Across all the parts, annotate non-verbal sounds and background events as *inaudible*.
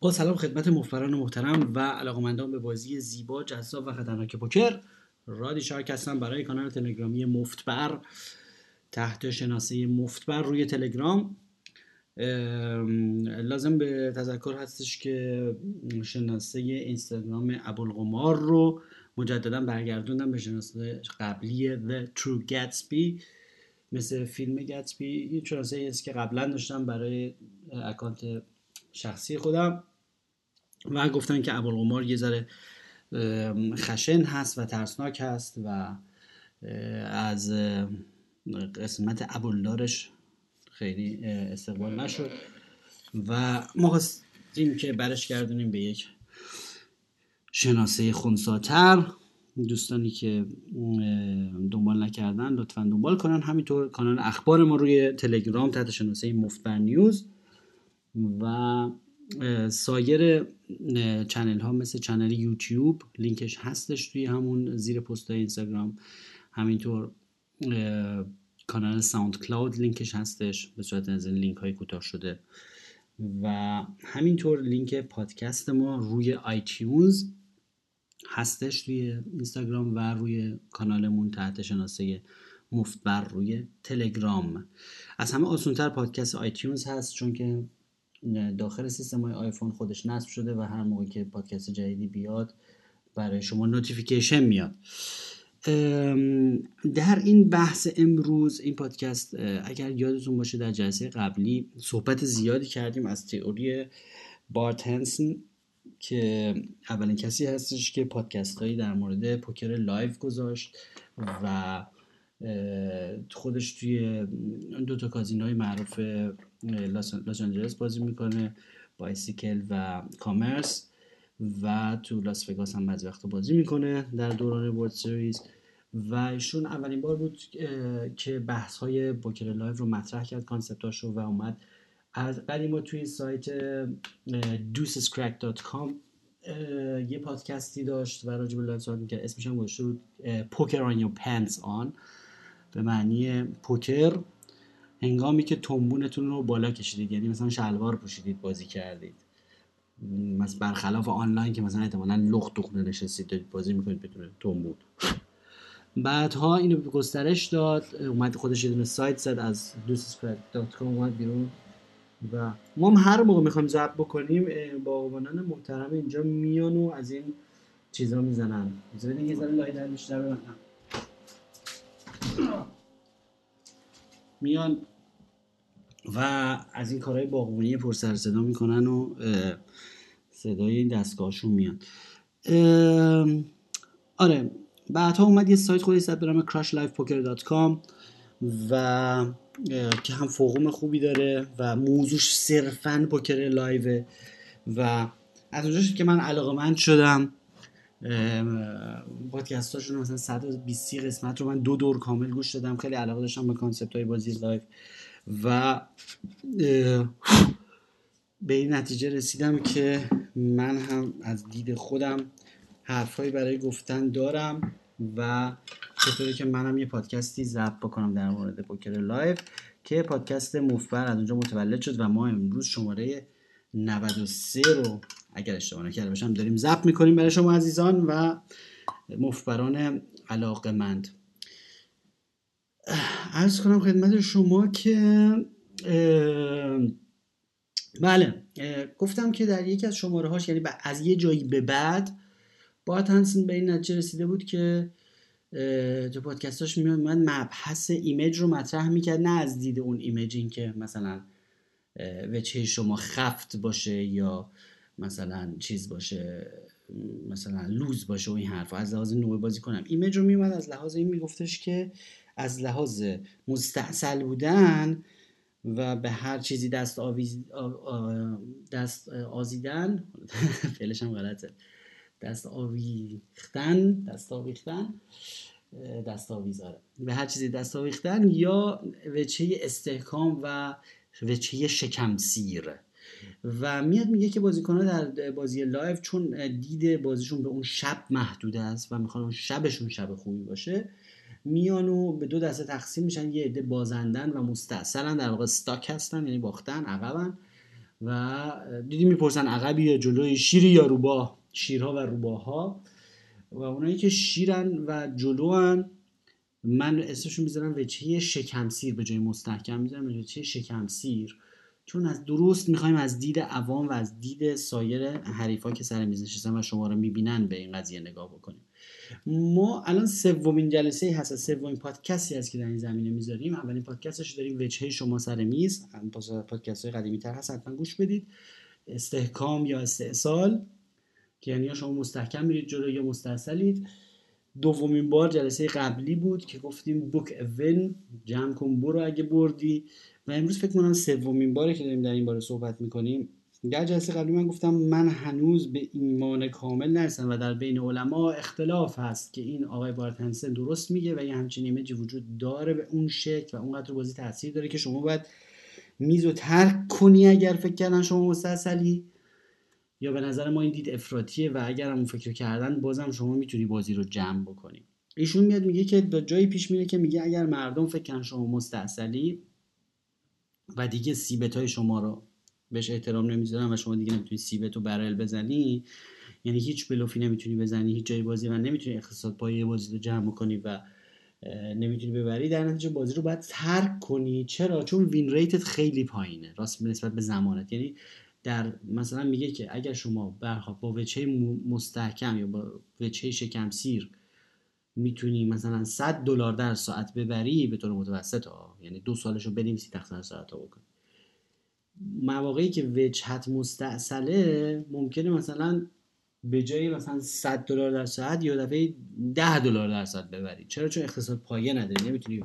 با سلام خدمت مفبران محترم و علاقمندان به بازی زیبا جذاب و خطرناک پوکر. رادی شارک هستم برای کانال تلگرامی مفتبر تحت شناسه مفتبر روی تلگرام. لازم به تذکر هستش که شناسه اینستاگرام ابوالقمار رو مجددا برگردوندم به شناسه قبلی The True Gatsby مثل فیلم گتسبی این شناسه است که قبلا داشتم برای اکانت شخصی خودم و گفتن که ابوالقمار یه ذره خشن هست و ترسناک هست و از قسمت ابوالدارش خیلی استقبال نشد و ما خواستیم که برش گردونیم به یک شناسه خونساتر. دوستانی که دنبال نکردن لطفا دنبال کنن. همینطور کانال اخبار ما روی تلگرام تحت شناسه مفتبر نیوز. و سایر channel ها مثل channel یوتیوب لینکش هستش توی همون زیر پست اینستاگرام. همینطور کانال SoundCloud لینکش هستش به صورت نظر لینک های کوتاه شده. و همینطور لینک پادکست ما روی iTunes هستش توی اینستاگرام و روی کانالمون تحت شناسه مفتبر روی تلگرام. از همه آسونتر پادکست iTunes هست چون که داخل سیستم های آیفون خودش نصب شده و هر موقع که پادکست جدیدی بیاد برای شما notification میاد. در این بحث امروز این پادکست اگر یادتون باشه در جلسه قبلی صحبت زیادی کردیم از تئوری Bart Hanson که اولین کسی هستش که پادکست هایی در مورد پوکر live گذاشت و خودش توی دو تا کازینو های معروف لاس آنجلس بازی می‌کنه Bicycle و Commerce و تو لاس وگاس هم بعضی وقت بازی می‌کنه در دوران World Series و ایشون اولین بار بود که بحث های پوکر live رو مطرح کرد concept اش رو و اومد. از قدیم توی سایت deucescracked.com یه پادکستی داشت و راجب live صحبت می‌کرد. اسمش هم گذاشته بود Poker on your pants on به معنی پوکر هنگامی که تنبونتون رو بالا کشیدید یعنی مثلا شلوار پوشیدید بازی کردید. مثلا برخلاف آنلاین که مثلا احتمالا لخت تو خونه نشستید بازی می‌کنید بدون تنبون. بعدها اینو گسترش داد اومد خودش یه دونه سایت زد از دوستسکرپ.com اومد بیرون. و ما هم هر موقع می‌خوایم ضبط بکنیم باقوانان محترم اینجا میان و از این چیزا می‌زنن. بذارید یه ذره لای در بیشتر ببندم. میان و از این کارهای باغبونی پر سر صدا می‌کنن و صدای این دستگاهشون میاد آره بعدها اومد یه سایت خودی زد به نام و که هم forum خوبی داره و موضوعش صرفا پوکر live ه و از اونجا که من علاقه‌مند شدم پادکستاشون مثلا 120 قسمت رو من دو دور کامل گوش دادم. خیلی علاقه داشتم به concept های بازی live و به این نتیجه رسیدم که من هم از دید خودم حرفهایی برای گفتن دارم و چطوری که منم یه پادکستی ضبط بکنم در مورد پوکر live که پادکست مفت‌بر از اونجا متولد شد و ما امروز شماره 93 رو اگر اشتباه نکرده باشم داریم ضبط می‌کنیم برای شما عزیزان و مفت‌بران علاقه مند عرض کنم خدمت شما که بله گفتم که در یکی از شماره هاش یعنی از یه جایی به بعد بارت هنسن به این نتیجه رسیده بود که تو پادکستاش میاد من مبحث image رو مطرح می‌کرد نه از دید اون ایمیجین که مثلا وجهه شما خفت باشه یا مثلا چیز باشه مثلا loose باشه و این حرف از لحاظ نوع بازی کنم. image رو میومد از لحاظ این میگفتش که از لحاظ مستاصل بودن و به هر چیزی دست آویز دست آزیدن *laughs* فعلش هم غلطه. دست آویختن دست آویختن دست آویزاره به هر چیزی دست آویختن یا وجهه استحکام و وجهه شکم سیر و میاد میگه که بازیکنها در بازی live چون دید بازیشون به اون شب محدود است و می‌خوان اون شبشون شب خوبی باشه میان و به دو دسته تقسیم میشن یه عده بازندن و مستاصلن در واقع stuck هستن یعنی باختن عقبن و دیدی می‌پرسن عقبی یا جلوی شیری یا روباه؟ شیرها و روباها و اونایی که شیرن و جلوان من اسمشون می‌ذارم وجهه شکمسیر به جای مستحکم می‌ذارم وجهه شکمسیر. چون از درست می‌خوایم از دید عوام و از دید سایر حریفا که سر میز نشستن و شما رو می‌بینن به این قضیه نگاه بکنیم. ما الان سومین جلسه هست سومین پادکستی هست که در این زمینه می‌ذاریم. اولین پادکستش داریم وجهه شما سر میز. پادکست های قدیمی تر هست حتما گوش بدید. استحکام یا استحصال که یعنی شما مستحکم میرید جلو یا مستحصلید. دومین بار جلسه قبلی بود که گفتیم بوک اون جمع کن برو اگه بردی. و امروز فکر کنم سومین باره که داریم در این باره صحبت می‌کنیم. در جلسه قبلی من گفتم من هنوز به ایمان کامل نرسم و در بین علما اختلاف هست که این آقای بارت درست میگه و یه همچین ایمجی وجود داره به اون شکل و اونقدر بازی تاثیر داره که شما باید میز و ترک کنی اگر فکر کردن شما مستاصلی. یا به نظر ما این دید افراطیه و اگر اون فکر کردن بازم شما می‌تونی بازی رو جمع بکنی. ایشون میاد میگه که به جایی پیش میره که میگه اگر مردم فکر کردن شما مستاصلی و دیگه سیبت های شما رو بهش احترام نمی‌ذارن و شما دیگه نمی‌تونی سیبت رو برل بزنی. یعنی هیچ بلوفی نمی‌تونی بزنی هیچ جای بازی و نمی‌تونی اقتصاد پایه بازی رو جمع کنی و نمی‌تونی ببری. در نتیجه بازی رو باید ترک کنی. چرا؟ چون وین ریتت خیلی پایینه. راست نسبت به زمانت. یعنی در مثلا میگه که اگر شما با وچه مستحکم یا با وچه شکم سیر می‌تونی مثلا 100 دلار در ساعت ببری به طور متوسط ها. یعنی دو سالشو بنویسی تقسیم ساعت ها بکنی. مواقعی که وجهت مستاصله ممکنه مثلا به جای مثلا 100 دلار در ساعت یا دفعه 10 دلار در ساعت ببری. چرا؟ چون اقتصاد پایه نداری نمی‌تونی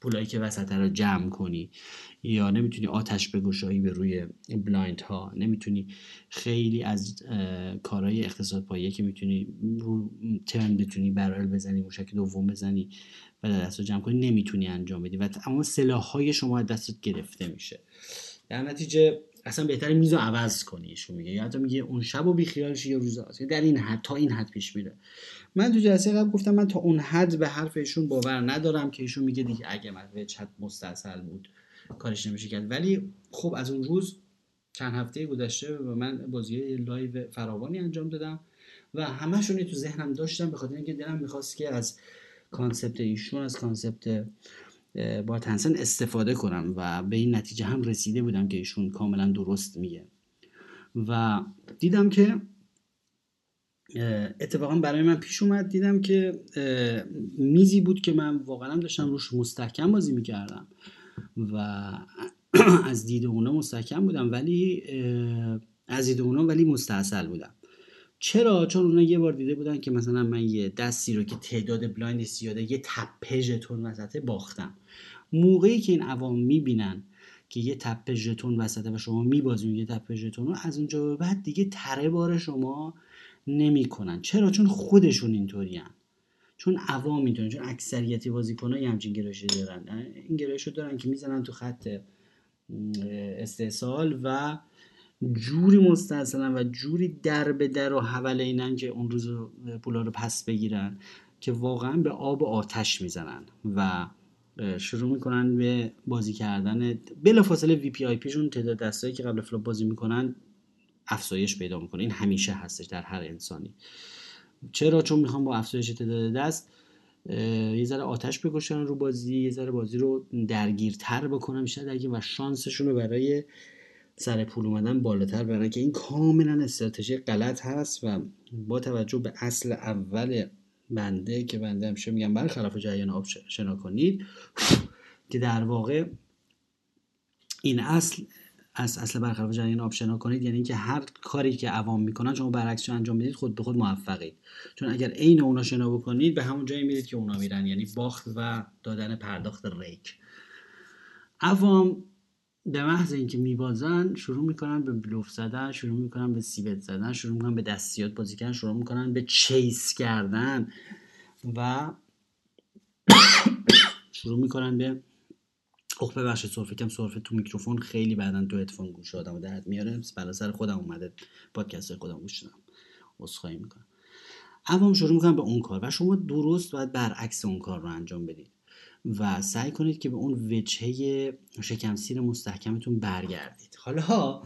پولایی که وسط رو جمع کنی. یا نمی‌تونی آتش بگشایی به روی blind ها نمی‌تونی خیلی از کارهای اقتصاد پایه که می‌تونی رو turn بتونی barrel بزنی موشک دوم بزنی و دست رو جمع کنی نمی‌تونی انجام بدی. و اما سلاح های شما دستت گرفته میشه. در نتیجه اصلا بهتر میز رو عوض کنی ایشون میگه. یا حتی میگه اون شب و بیخیالش یه روز در این حد تا این حد پیش میره. من تو جلسه قبل گفتم من تا اون حد به حرف ایشون باور ندارم که ایشون میگه دیگه اگه من چت مستاصل بود کارش نمیشه کرد. ولی خب از اون روز چند هفته گذشته و من بازی live فراوانی انجام دادم و همشون تو ذهنم داشتم به خاطر اینکه دلم می‌خواست که از concept ایشون از concept بارت هنسن استفاده کنم و به این نتیجه هم رسیده بودم که ایشون کاملا درست میگه. و دیدم که اتفاقا برای من پیش اومد دیدم که میزی بود که من واقعا داشتم روش مستحکم بازی می‌کردم و *clears throat* از دید اونا مستحکم بودم ولی از دید اونا ولی مستاصل بودم. چرا؟ چون اونا یه بار دیده بودن که مثلا من یه دستی رو که تعداد blind زیاده یه تپه ژتون وسطه باختم. موقعی که این عوام می‌بینن که یه تپه ژتون وسطه و شما میبازون یه تپه ژتون رو از اونجا به بعد دیگه تره بار شما نمی‌کنن. چرا؟ چون خودشون اینطورین چون عوام اینطورین چون اکثریتی بازیکن‌ها همچین گرایشی دارن. این گرایش رو دارن که می‌زنن تو خط استحصال و جوری مستحصلن و جوری در به در و حول اینن که اون روز پولا رو پس بگیرن که واقعا به آب آتش می‌زنن و شروع می‌کنن به بازی کردن بلا فاصله VPIP شون تعداد دستایی که قبل flop بازی می‌کنن افزایش پیدا می‌کنه. این همیشه هستش در هر انسانی. چرا؟ چون می‌خوام با افزایش تعداد دست یه ذره آتش بکشن رو بازی یه ذره بازی رو درگیرتر بکنن بیشتر درگیر و شانسشون رو برای سر پول اومدن بالاتر برن که این کاملا استراتژی غلط هست و با توجه به اصل اول بنده که بنده همیشه میگم برخلاف جریان آب شنا کنید که در واقع این اصل از اصل برخلاف جریان آب شنا کنید یعنی اینکه هر کاری که عوام می‌کنن شما برعکسش انجام بدید خود به خود موفقید. چون اگر عین اونا شنا بکنید به همون جایی میرید که اونا میرن یعنی باخت و دادن پرداخت ریک. عوام به محض اینکه میبازن شروع می‌کنن به بلوف زدن شروع می‌کنن به سیبت زدن شروع می‌کنن به دستیات بازی کردن شروع می‌کنن به چیس کردن و شروع می‌کنن به اوه ببخشید سرفه کم سرفه تو میکروفون خیلی بعدا تو هدفون گوش آدم و درد میاره. برای سر خودم اومده پادکست خودم گوش دادم. عذرخواهی می‌کنم. عوام شروع می‌کنن به اون کار و شما درست باید برعکس اون کار رو انجام بدید. و سعی کنید که به اون وجهه شکمسیر مستحکمتون برگردید. حالا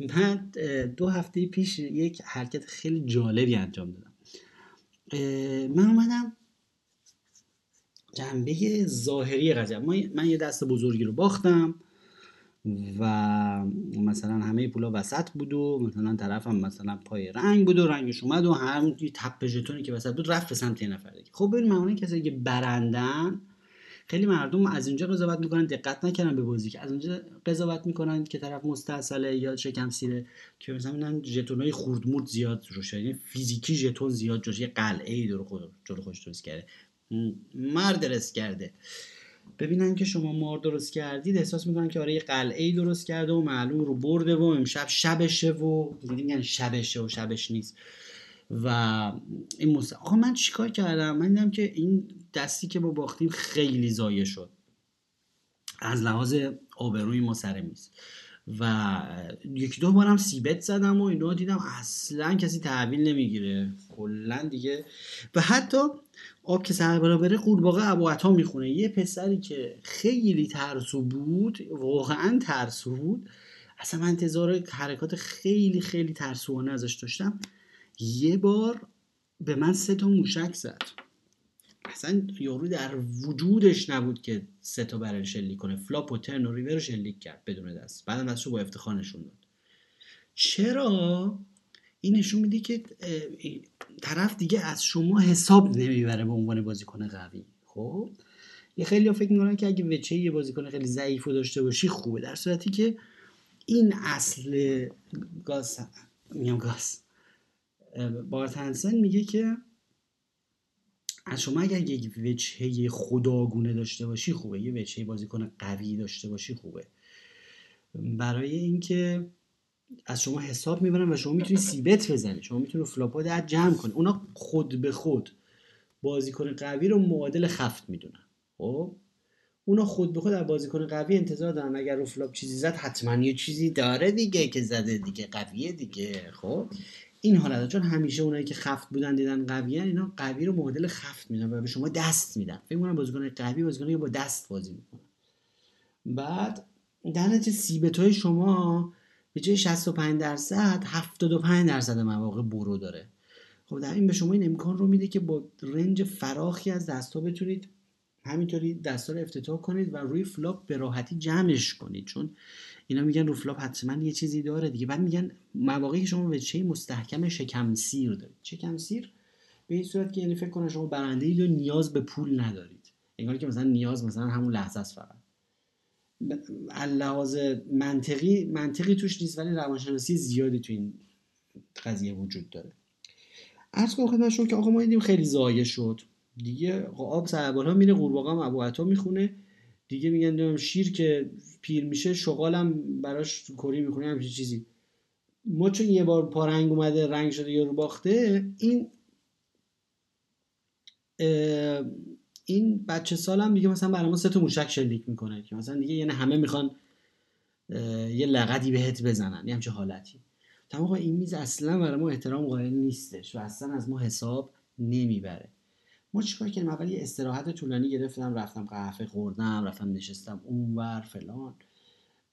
من دو هفته پیش یک حرکت خیلی جالبی انجام دادم. من اومدم جنبه ظاهری قضیه. من یه دست بزرگی رو باختم و مثلا همه پولا وسط بود و مثلا طرفم مثلا پای رنگ بود و رنگش اومد و هم تپ ژتونی که وسط بود رفت به سمت یه نفر دیگه. خب ببین معمولا کسایی که برندن خیلی مردم از اینجا قضاوت می‌کنن دقت نکردن به بازی که از اونجا قضاوت می‌کنن که طرف مستاصله یا شکم سیره. که مثلا میگن ژتونای خردمورد زیاد روش یعنی فیزیکی ژتون زیاد جوش یه قلعه ای دور خود جلو خوش درست کرده. مرد درست کرده. ببینن که شما مار درست کردید احساس می‌کنن که آره یه قلعه ای درست کرده و معلوم رو برده و امشب شبشه و میگن شبشه و شبش نیست. و این مست... آقا من چیکار کردم؟ من دیدم که این دستی که با باختیم خیلی زایه شد. از لحاظ آبروی ما سر میز. و یکی دو بارم سیبت زدم و اینا دیدم اصلا کسی تحویل نمی‌گیره. کلا دیگه. و حتی آب که سر بالا بره قورباغه ابو عطا می‌خونه. یه پسری که خیلی ترسو بود واقعا ترسو بود اصلا من انتظار حرکات خیلی خیلی ترسوانه ازش داشتم. یه بار به من سه تا موشک زد. اصلا یارو در وجودش نبود که سه تا برای شلیک کنه. flop و turn و river شلیک کرد بدون دست. بعدم دستشو با افتخار نشون داد. چرا؟ این نشون میده که طرف دیگه از شما حساب نمی‌بره به عنوان بازیکن قوی. خب؟ یه خیلی فکر می‌کنن که اگه وچه یه بازیکن خیلی ضعیف داشته باشی خوبه. در صورتی که این اصل گاز میگم گاز. بارت میگه که از شما اگر یک وجهه خداگونه داشته باشی خوبه یه وجهه بازیکن قوی داشته باشی خوبه. برای اینکه از شما حساب می‌برن و شما می‌تونی c-bet بزنی. شما می‌تونی flop ا رو جمع کنی. اونا خود به خود بازیکن قوی رو معادل خفت می‌دونن. خب؟ اونا خود به خود در بازیکن قوی انتظار دارن. اگر رو flop چیزی زد حتما یه چیزی داره دیگه که زده دیگه قویه دیگه. خب؟ این حالت چون همیشه اونایی که خفت بودن دیدن قویه اینا قوی رو معادل خفت میدن و به شما دست میدن. فکر کنم بازیکن قوی بازیکن با دست بازی می‌کنن. بعد در نتیجه c-bet های شما به جای 65 درصد 75 درصد مواقع برو داره. خب در این به شما این امکان رو میده که با range فراخی از دستا بتونید همینطوری دستا رو افتتاح کنید و روی flop به راحتی جمعش کنید. چون اینا میگن رو flop حتما یه چیزی داره دیگه. بعد میگن مواقعی که شما وجهه مستحکم شکم سیر دارید. شکم سیر به این صورت که یعنی فکر کنه شما برنده اید و نیاز به پول ندارید. انگار که مثلا نیاز مثلا همون لحظه است فقط. لحاظ منطقی منطقی توش نیست ولی روانشناسی زیادی تو این قضیه وجود داره. عرض کنم خدمتشون که آقا ما دیدیم خیلی زایه شد. دیگه آب سر بالا میره قورباغه هم ابو عطا می‌خونه. دیگه میگن شیر که پیر میشه شغالم براش کری می‌کنه همچین چیزی. ما چون یه بار پا رنگ اومده رنگ شده یا رو باخته این این بچه سالم دیگه مثلا برای ما سه تا موشک شلیک می‌کنه که مثلا دیگه یعنی همه می‌خوان یه لقدی بهت بزنن یه همچه حالتی. تمام این میز اصلا برای ما احترام قائل نیستش و اصلا از ما حساب نمی‌بره. ما چیکار کردیم؟ اول یه استراحت طولانی گرفتم رفتم قهوه خوردم رفتم نشستم اونور فلان.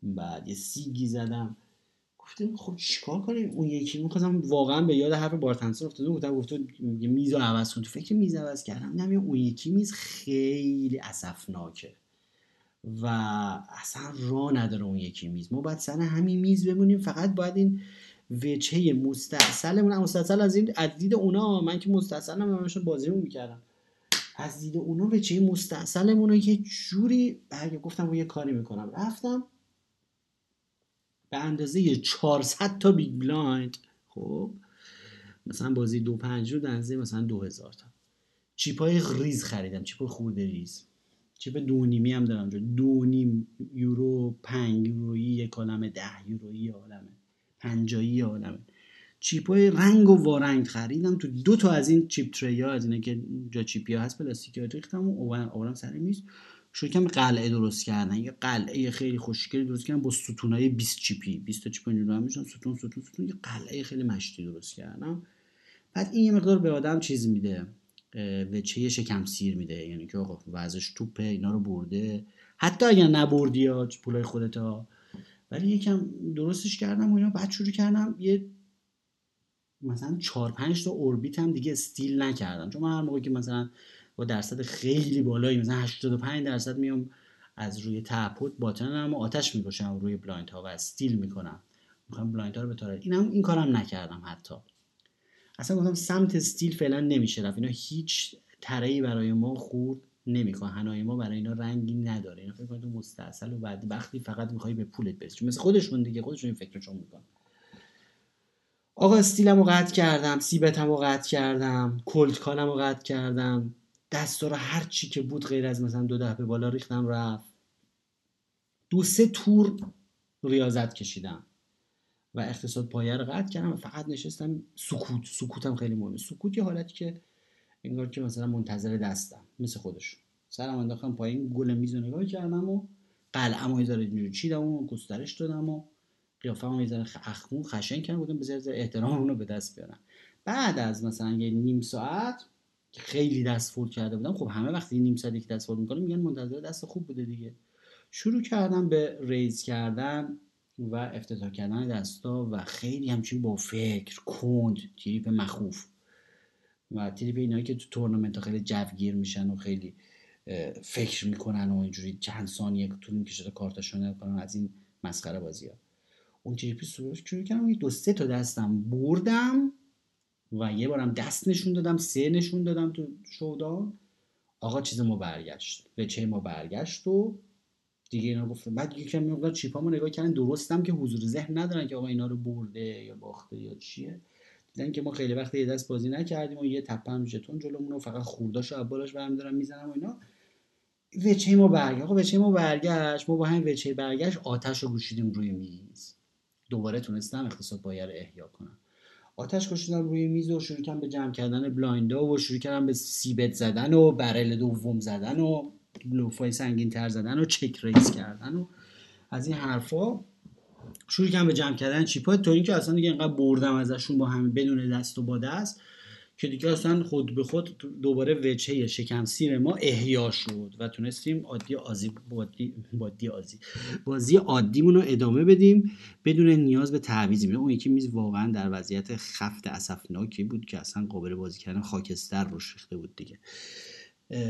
بعد یه سیگی زدم. گفتم خب چیکار کنیم؟ اون یکی می‌خواستم واقعا به یاد حرف بارتنسون افتاده گفتم گفتم یه میز عوض کن. تو فکر میز عوض کردم. نه اون یکی میز خیلی اسفناکه. و اصلا راه نداره اون یکی میز. ما باید سر همین میز بمونیم. فقط باید این وجهه مستاصلمون مستاصل از این از دید اونا. من که مستاصلم همشون بازیمون می‌کردم از دید وجهه مستاصلمون رو یه جوری برگه گفتم یه کاری می‌کنم. رفتم به اندازه 400 تا big blind خب مثلا بازی دو پنج رو در اندازه مثلا 2000 تا. chip های ریز خریدم chip خرده ریز. chip دو نیمی هم دارم دو نیم یورو پنج یورویی یک عالمه ده یورویی عالمه. پنجایی عالمه. chip های رنگ و وارنگ خریدم تو دو تا از این chip tray ها از اینه که جا chip ی ها هست پلاستیکی ها ریختم و آوردم سر میز. شروع کردم قلعه درست کردن. یه قلعه خیلی خوشگلی درست کردم با ستونای 20 chip ی. 20 تا chip اینجوری هم میشن. ستون ستون ستون. یه قلعه خیلی مشتی درست کردم. بعد این یه مقدار به آدم چیز میده وجهه شکم سیر میده. یعنی که آقا وضعش توپه اینا رو برده. حتی اگر نبردی پولای خودت ها. ولی یکم درستش کردم و اینا. بعد شروع کردم یه مثلا 4 5 تا orbit هم دیگه steal نکردم چون من هر موقع که مثلا با درصد خیلی بالایی مثلا 85 درصد میام از روی ته پوت button م آتش می‌کشم روی blind ها و steal می‌کنم. می‌خوام blind ها رو بتاره اینم این کارم نکردم حتی. اصلا گفتم سمت steal فعلا نمیشه رفت. اینا هیچ تره‌ای برای ما خرد نمی‌کنه. حنای ما برای اینا رنگی نداره. اینا فکر کنید مستاصل و بعد وقتی فقط می‌خوای به پولت برسی. چون مثل خودشون دیگه خودشون این فکرشون می‌کنن. آقا steal م رو قطع کردم c-bet م رو قطع کردم cold call م رو قطع کردم. دستا رو هر چی که بود غیر از مثلا دو به بالا ریختم رفت. دو سه تور ریاضت کشیدم و اقتصاد پایه رو قطع کردم و فقط نشستم سکوت. سکوتم خیلی مهمه. سکوت یه حالتی که انگار که مثلا منتظر دستم مثل خودش سرم انداختم پایین گل میز رو نگاه کردم و قلعم رو داره اینجوری چیدم و گسترش دادم و قیافه هم یه اخمون خشن کردم بودم بذار احترام رو به دست بیارم. بعد از مثلا یه نیم ساعت خیلی دست فول کرده بودم خب همه وقتی نیم ساعت یک دست فول می‌کنم میگن منتظر دست خوب بوده دیگه. شروع کردم به raise کردن و افتتاح کردن دستا و خیلی همچین با فکر کند تریپ مخوف و تریپ اینایی که تو تورنمنت خیلی جوگیر میشن و خیلی فکر می‌کنن و اینجوری چند ثانیه طول می‌کشه تا کارتاشون کنن از این مسخره بازی اون تریپی شروع کردم دو سه تا دستم بردم و یه بارم دست نشون دادم سه نشون دادم تو showdown آقا چیز ما برگشت وجهه ما برگشت و دیگه اینا گفتم بعد یکم مقدار chip امو نگاه کردن درستم که حضور ذهن ندارن که آقا اینا رو برده یا باخته یا چیه. دیدن که ما خیلی وقت یه دست بازی نکردیم و یه تپه هم ژتون جلومون فقط خورداشو از بالاش برمی دارم می‌زنم و اینا. وجهه ما برگشت آقا وجهه ما برگشت ما با همین وجهه برگشت آتش رو گشودیم روی میز. دوباره تونستم اقتصاد بایر رو احیا کنم. آتش کشیدم روی میز و شروع کردم به جمع کردن blind ها و شروع کردم به c-bet زدن و barrel دوم زدن و لوفای سنگین تر زدن و چک ریس کردن و از این حرفا شروع کردم به جمع کردن چیپا تا اینکه اصلا دیگه اینقدر بردم ازشون با همه بدون دست و با دست. که دیگه اصلا خود به خود دوباره وچه شکم سیر ما احیا شد و تونستیم عادی آزی بادی, بادی آزی بازی عادیمون رو ادامه بدیم بدون نیاز به تعویضی اون یکی میز واقعا در وضعیت خفت اسفناکی بود که اصلا قابل بازی کردن خاکستر روش ریخته بود دیگه.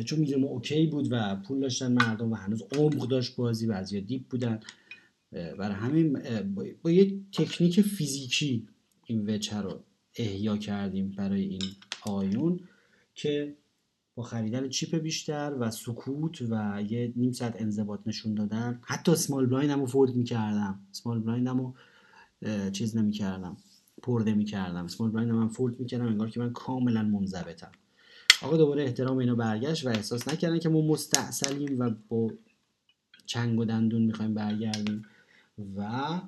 چون میز ما اوکی بود و پول داشتن مردم و هنوز عمق داشت بازی بعضیا deep بودن. برای همین با یه تکنیک فیزیکی این وجهه رو احیا کردیم برای این آیون که با خریدن chip بیشتر و سکوت و یه نیم ساعت انضباط نشون دادن. حتی small blind رو fold می‌کردم. small blind رو چیز نمی‌کردم. پرده می‌کردم. small blind من fold می‌کردم انگار که من کاملا منضبطم. آقا دوباره احترام اینو برگشت و احساس نکردن که ما مستعصلیم و با چنگ و دندون می‌خوایم برگردیم و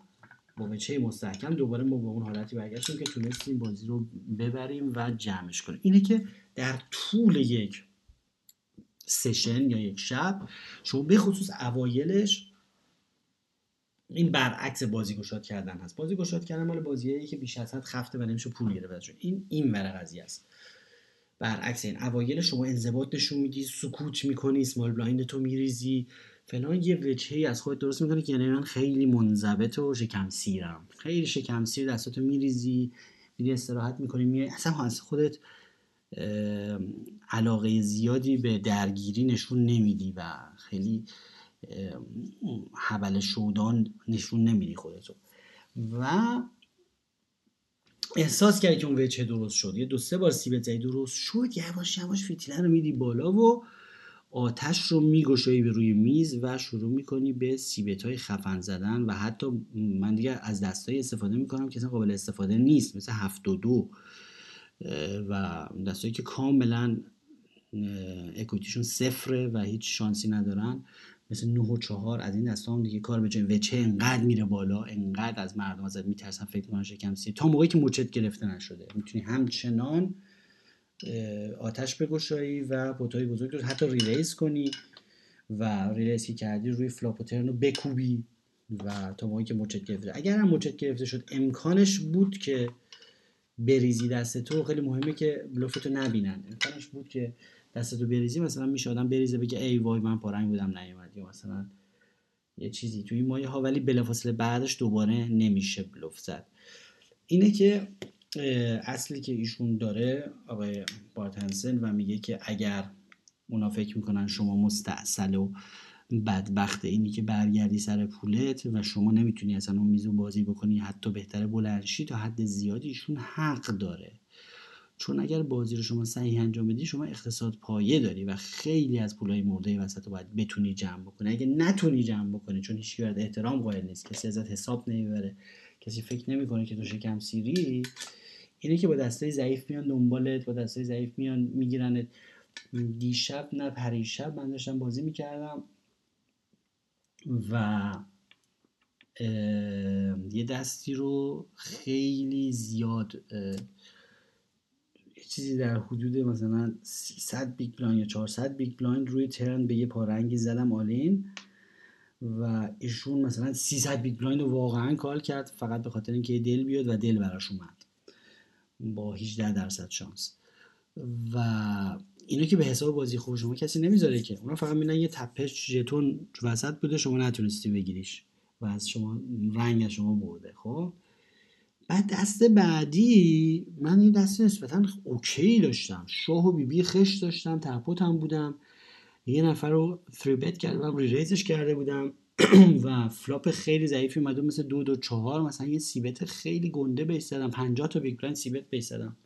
با وچه مستحکم دوباره ما به اون حالتی برگشتیم که تونستیم بازی رو ببریم و جمعش کنیم. اینه که در طول یک سشن یا یک شب شما به خصوص اوایلش این برعکس بازی گشاد کردن هست. بازی گشاد کردن مال بازیایی که بیش از حد خفته و نمیشه پول گرفت. این این ور قضیه است. برعکس این اوایل شما انضباط نشون میدی سکوت می‌کنی small blind تو میریزی. فلان یه وجهی از خودت درست می‌کنه که یعنی من خیلی منضبط و شکم سیرم خیلی شکم سیر دستاتو میریزی میری استراحت می‌کنی میای. اصلا از خودت علاقه زیادی به درگیری نشون نمیدی و خیلی حول showdown نشون نمیدی خودتو. و احساس کردی که اون وجه درست شد. یه دو سه بار سیبت زدی درست شد. یواش یواش فتیله رو میدی بالا و آتش رو میگشایی به روی میز و شروع می‌کنی به سیبت های خفن زدن و حتی من دیگه از دستایی استفاده می‌کنم که اصلا قابل استفاده نیست مثل هفت و دو و دستایی که کاملا اکویتیشون صفره و هیچ شانسی ندارن. مثل 9 و 4 از این دستا هم دیگه کار به جای وچه انقدر میره بالا انقدر از مردم ازت میترسن فکر می‌کنن شکم تا موقعی که مچت گرفته نشده. می‌تونی همچنان آتش بگشایی و pot های بزرگ رو حتی re-raise کنی و re-raise که کردی روی flop و turn رو بکوبی و تا موقعی که مچت گرفته. اگر هم مچت گرفته شد امکانش بود که بریزی دست تو خیلی مهمه که بلوفتو نبینن. امکانش بود که دست تو بریزی مثلا میشه آدم بریزه بگه ای وای من پا رنگ بودم نیومد. یا مثلا یه چیزی توی مایه ها ولی بلافاصله بعدش دوباره نمیشه بلوف زد. اینه که اصلی که ایشون داره آقای بارتنسن و میگه که اگر اونا فکر می‌کنن شما مستاصل و بدبخت اینی که برگردی سر پولت و شما نمی‌تونی اصلا اون میزو بازی بکنی حتی بهتره بلندشی تا حد زیادی ایشون حق داره. چون اگر بازی رو شما صحیح انجام بدی شما اقتصاد پایه داری و خیلی از پولای مرده وسط رو باید بتونی جمع بکنی. اگه نتونی جمع بکنی چون هیچ احترام قائل نیست کسی ازت حساب نمی‌بره کسی فکر نمی‌کنه که تو شکم سیری اینه که با دستای ضعیف میان دنبالت با دستای ضعیف میان میگیرنت. دیشب نه پریشب من داشتم بازی می‌کردم و یه دستی رو خیلی زیاد یه چیزی در حدود مثلا 300 big blind یا 400 big blind روی turn به یه پا رنگی زدم all in و ایشون مثلا 300 big blind رو واقعا call کرد فقط به خاطر اینکه دل بیاد و دل براش اومد. با 18 درصد شانس. و اینو که به حساب بازی خوب شما کسی نمی‌ذاره که. اونا فقط دیدن یه تپه ژتون وسط بوده شما نتونستی بگیریش. و از شما رنگ از شما برده خب؟ بعد دست بعدی من این دست نسبتا اوکی داشتم. شاه و بیبی خشت داشتم ته پوت هم بودم. یه نفر رو three-bet کردم raise ش کرده بودم. و flop خیلی ضعیفی اومده مثل دو دو چهار. مثلا یه c-bet خیلی گنده بهش زدم. 50 تا big blind c-bet بهش زدم.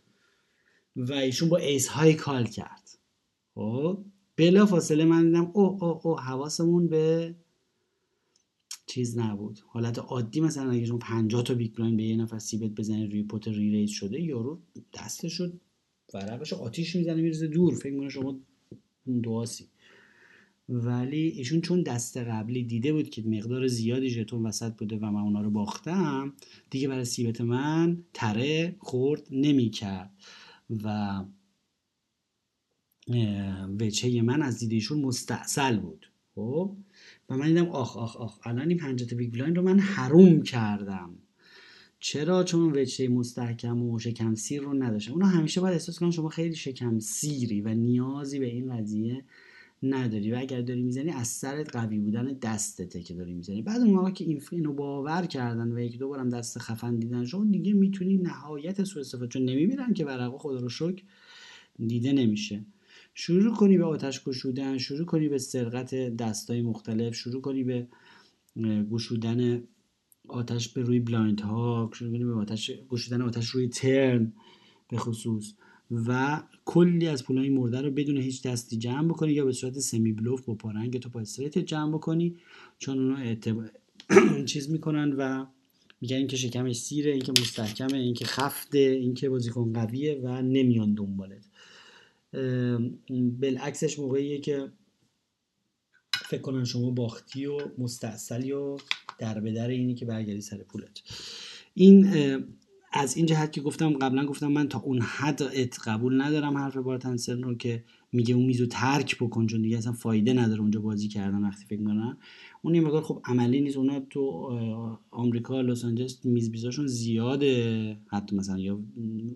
و ایشون با ace high call کرد. خب؟ بلا فاصله من دیدم او او او حواسمون به چیز نبود. حالت عادی مثلا اگه شما 50 تا big blind به یه نفر c-bet بزنید روی pot re-raise شده یارو دستش شد ورقش آتیش می‌زنه میریزه دور. فکر می‌کنه شما دو آسی ولی ایشون چون دست قبلی دیده بود که مقدار زیادی ژتون وسط بوده و من اونا رو باختم دیگه برای c-bet من تره خرد نمی‌کرد. و وجهه من از دید ایشون مستاصل بود. خب؟ و من دیدم آخ آخ آخ الان این پنجاه تا big blind رو من حروم کردم. چرا؟ چون وچه مستحکم و شکم سیر رو نداشتم. اونا همیشه باید احساس کنن شما خیلی شکم سیری و نیازی به این قضیه نداری و اگر داری می‌زنی از سرت قوی بودن دستته که داری می‌زنی. بعد اون موقع که این اینو باور کردن و یک دو بارم دست خفن دیدن شما دیگه می‌تونی نهایت سوء استفاده چون نمی‌بینن که ورقا خدا رو شکر دیده نمیشه. شروع کنی به آتش گشودن شروع کنی به سرقت دستای مختلف شروع کنی به گشودن آتش به روی blind ها شروع کنی به آتش گشودن آتش روی turn به خصوص. و کلی از پولای مرده رو بدون هیچ دستی جمع بکنی یا به صورت semi-bluff با پا رنگ تو پا straight جمع بکنی. چون اونا اعتبار *clears throat* چیز می‌کنن و میگن اینکه شکمش سیره اینکه مستحکمه اینکه خفته اینکه بازیکن قویه و نمیان دنبالت. بالعکسش موقعیه که فکر کنن شما باختی و مستاصلی و در به اینی که برگردی سر پولت. این از این جهت که گفتم قبلا گفتم من تا اون حد قبول ندارم حرف بارتنسن رو که میگه اون میزو ترک بکن چون دیگه اصلا فایده نداره اونجا بازی کردن وقتی فکر کنن اون یه مقدار خب عملی نیست. اونا تو آمریکا لس آنجلس میز بیزاشون زیاده. حتی مثلا یا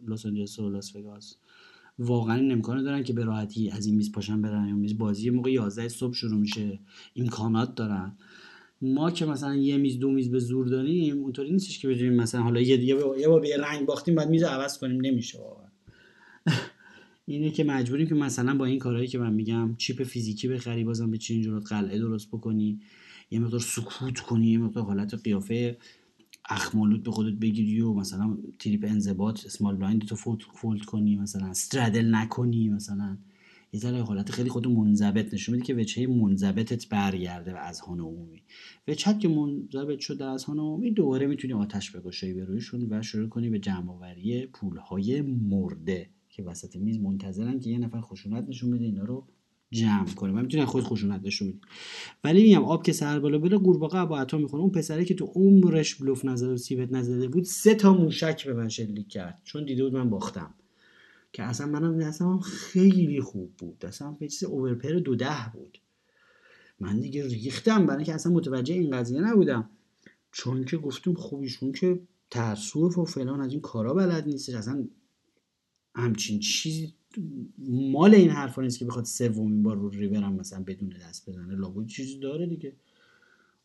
لس آنجلس و لاس وگاس. واقعا این دارن که به راحتی از این میز پاشن برن. یا میز بازی موقع 11 صبح شروع میشه. امکانات دارن. ما که مثلا یه میز دو میز به زور داریم اونطوری نیستش که بتونیم مثلا حالا یه یه بار به رنگ باختیم بعد میز عوض کنیم. نمیشه واقعا. *laughs* اینه که مجبوریم که مثلا با این کارهایی که من میگم chip فیزیکی بخری بازم بچینی جلوت قلعه درست بکنی یه مقدار سکوت کنی یه مقدار حالت قیافه اخمالود به خودت بگیری و مثلا تریپ انضباط small blind تو فولد کنی مثلا استرادل نکنی مثلا یه ذره حالت خیلی خود منضبط نشون میده که وجهه منضبطت برگرده و از هان عمومی. وجهت که منضبط شده از هان عمومی دوباره می‌تونی آتش بگشایی به رویشون و شروع کنی به جمع آوری پولهای مرده که وسط میز منتظرن که یه نفر خشونت نشون بده اینا رو جمع کنه و می‌تونی خود خشونت نشون بدی ولی میگم آب که سر بالا بره قورباغه با عطا می‌خوره اون پسره که تو عمرش بلوف نزده و سیبت نزده بود سه تا موشک به من شلیک کرد. چون دیده بود من باختم. که اصلا منم دستم خیلی خوب بود. دستم به چیز اوورپر دو ده بود. من دیگه ریختم برای که اصلا متوجه این قضیه نبودم. چون که گفتم خوبیشون که ترسو و فلان از این کارا بلد نیستش. اصلا همچین چیزی مال این حرفا نیست که بخواد سومین بار رو ریورم مثلا بدون دست بزنه. لابد چیزی داره دیگه.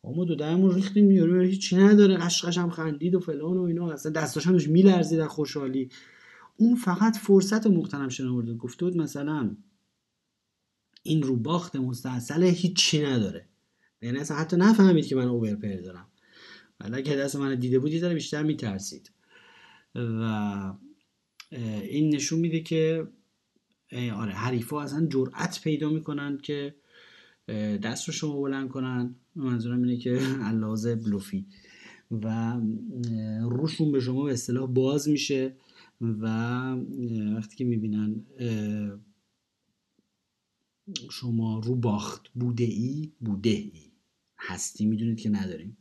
ما دو دهمون ریختیم یارو هیچی نداره. قشقش هم خندید و فلان و اینا. اصلا دستاش همش میلرزید از خوشحالی. فقط فرصت مختنم شنورده گفته بود مثلا این رو باخت مستحصل هیچی نداره. یعنی اصلا حتی نفهمید که من اوورپر دارم. ولی که دست من دیده بود یه بیشتر میترسید. و این نشون میده که آره حریفا اصلا جرأت پیدا می‌کنن که دست رو شما بلند کنن. منظورم اینه که *laughs* علاوه بلوفی. و روشون به شما به اصطلاح باز میشه. و وقتی که می‌بینن شما رو باخت بوده ای بوده ای هستی می‌دونید که نداریم.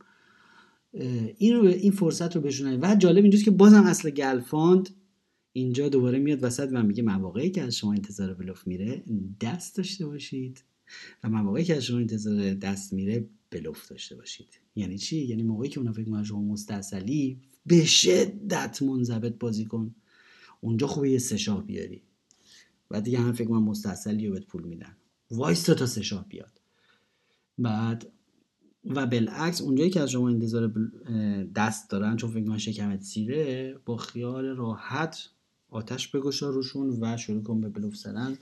این رو این فرصت رو بهشون و جالب اینجاست که بازم اصل گلفاند اینجا دوباره میاد وسط و میگه مواقعی که از شما انتظار بلوف میره دست داشته باشید. و مواقعی که از شما انتظار دست میره بلوف داشته باشید. یعنی چی؟ یعنی موقعی که اونا فکر می‌کنن شما مستاصلی به شدت منضبط بازی کن. اونجا خوبه یه سه بیاری. و دیگه هم فکر من مستاصلی رو بهت پول میدن. وایستا تا سه بیاد. بعد و بالعکس اونجایی که از شما انتظار دست دارن چون فکر من شکمت سیره با خیال راحت آتش بگشا روشون و شروع کن به بلوف زدن.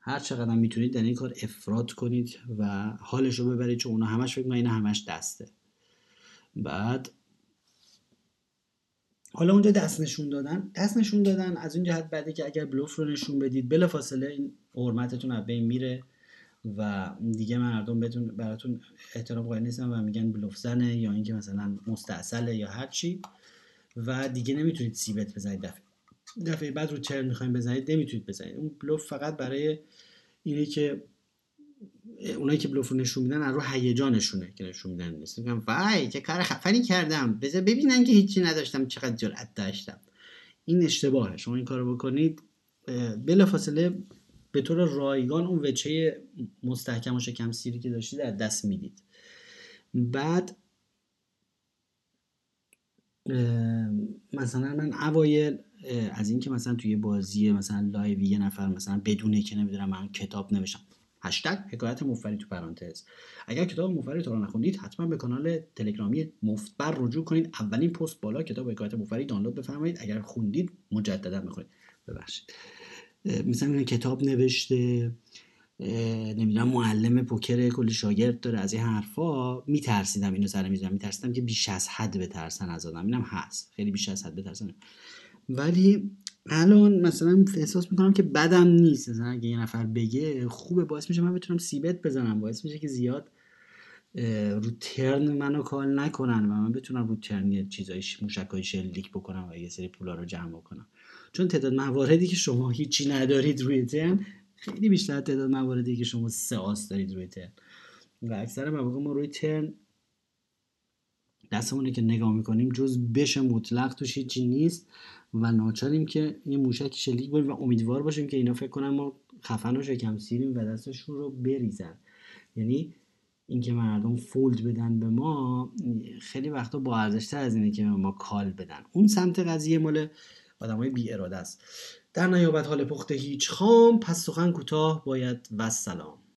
هر چقدر می‌تونید در این کار افراد کنید و حالش رو ببرید چون اونا همش فکر این همش دسته. بعد حالا اونجا دست نشون دادن. دست نشون دادن از اون جهت بعدی که اگر بلوف رو نشون بدید بلا فاصله این حرمتتون از بین میره و دیگه مردم بهتون براتون احترام قائل نیستن و میگن بلوف زنه یا اینکه مثلا مستاصله یا هر چی و دیگه نمی‌تونید سیبت بزنید. دفعه دفعه بعد رو ترن می‌خوایم بزنید نمی‌تونید بزنید. اون بلوف فقط برای اینه که اونایی که بلوف رو نشون میدن از رو هیجانشونه که نشون میدن. نیست میگم وای چه کار خفنی کردم. بذار ببینن که هیچی نداشتم چقدر جرأت داشتم. این اشتباهه. شما این کارو بکنید بلافاصله به طور رایگان اون وجهه مستحکم و شکم سیری که داشتید از دست می‌دید. بعد مثلا من اوایل از اینکه مثلا توی بازی مثلا live یه نفر مثلا بدونه که نمی‌دونم من کتاب نوشتم. هشتگ حکایت مفری تو پرانتز. اگر کتاب مفری تو رو نخوندید حتما به کانال تلگرامی مفتبر رجوع کنید. اولین پست بالا کتاب حکایت مفری دانلود بفرمایید. اگر خوندید مجددا بخونید ببخشید. مثلا کتاب نوشته نمی‌دونم معلم پوکر کلی شاگرد داره. از این حرفا میترسیدم اینو سر می‌زنم. میترسیدم که بیش از حد بترسن از آدم. اینم هست. خیلی بیش از حد بترسن. ولی الان مثلا احساس می‌کنم که بدم نیست. مثلا اگه یه نفر بگه خوبه باعث میشه من بتونم سیبت بزنم. باعث میشه که زیاد رو ترن منو کال نکنن و من بتونم رو ترن چیزای موشکای شلیک بکنم و یه سری پولا رو جمع بکنم. چون تعداد مواردی که شما هیچی ندارید روی ترن خیلی بیشتر تعداد مواردی که شما سه آس دارید روی ترن. و اکثر مواقع ما روی ترن دستمون که نگاه می‌کنیم جز بش مطلق توش هیچی نیست. و ناچاریم که یه موشک شلیک بریم و امیدوار باشیم که اینا فکر کنن ما خفن و شکم سیریم و دستشون رو بریزن. یعنی اینکه مردم فولد بدن به ما خیلی وقتا با ارزشتر از اینه که ما کال بدن. اون سمت قضیه مال آدمای بی اراده است. در نیابت حال پخته هیچ خام پس سخن کوتاه باید و سلام.